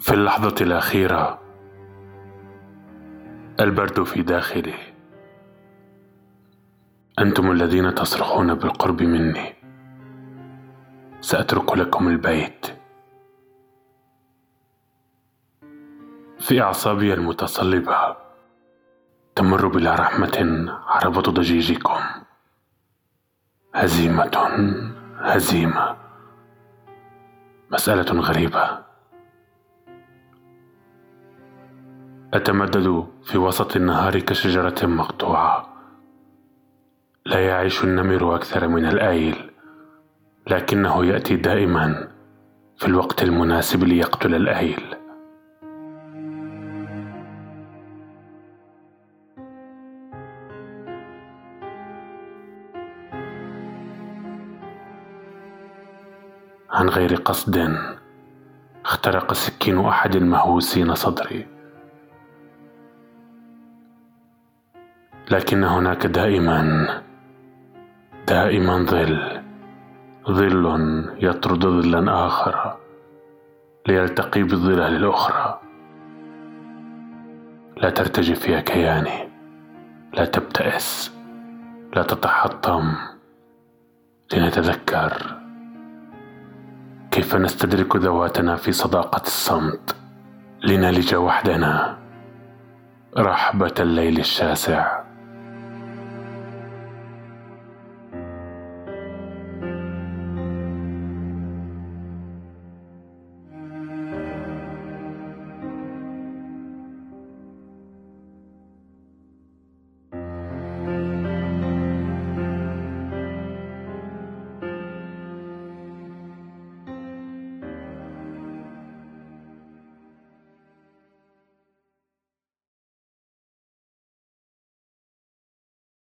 في اللحظة الأخيرة البرد في داخلي. أنتم الذين تصرخون بالقرب مني. سأترك لكم البيت. في أعصابي المتصلبة تمر بلا رحمة عربة ضجيجكم. هزيمة هزيمة. مسألة غريبة. أتمدد في وسط النهار كشجرة مقطوعة. لا يعيش النمر أكثر من الآيل لكنه يأتي دائما في الوقت المناسب ليقتل الآيل. عن غير قصد اخترق سكين أحد المهووسين صدري. لكن هناك دائما دائما ظل ظل يطرد ظلا آخر ليلتقي بالظلال الأخرى. لا ترتجف يا كياني لا تبتئس لا تتحطم لنتذكر كيف نستدرك ذواتنا في صداقة الصمت. لنلج وحدنا رحبة الليل الشاسع.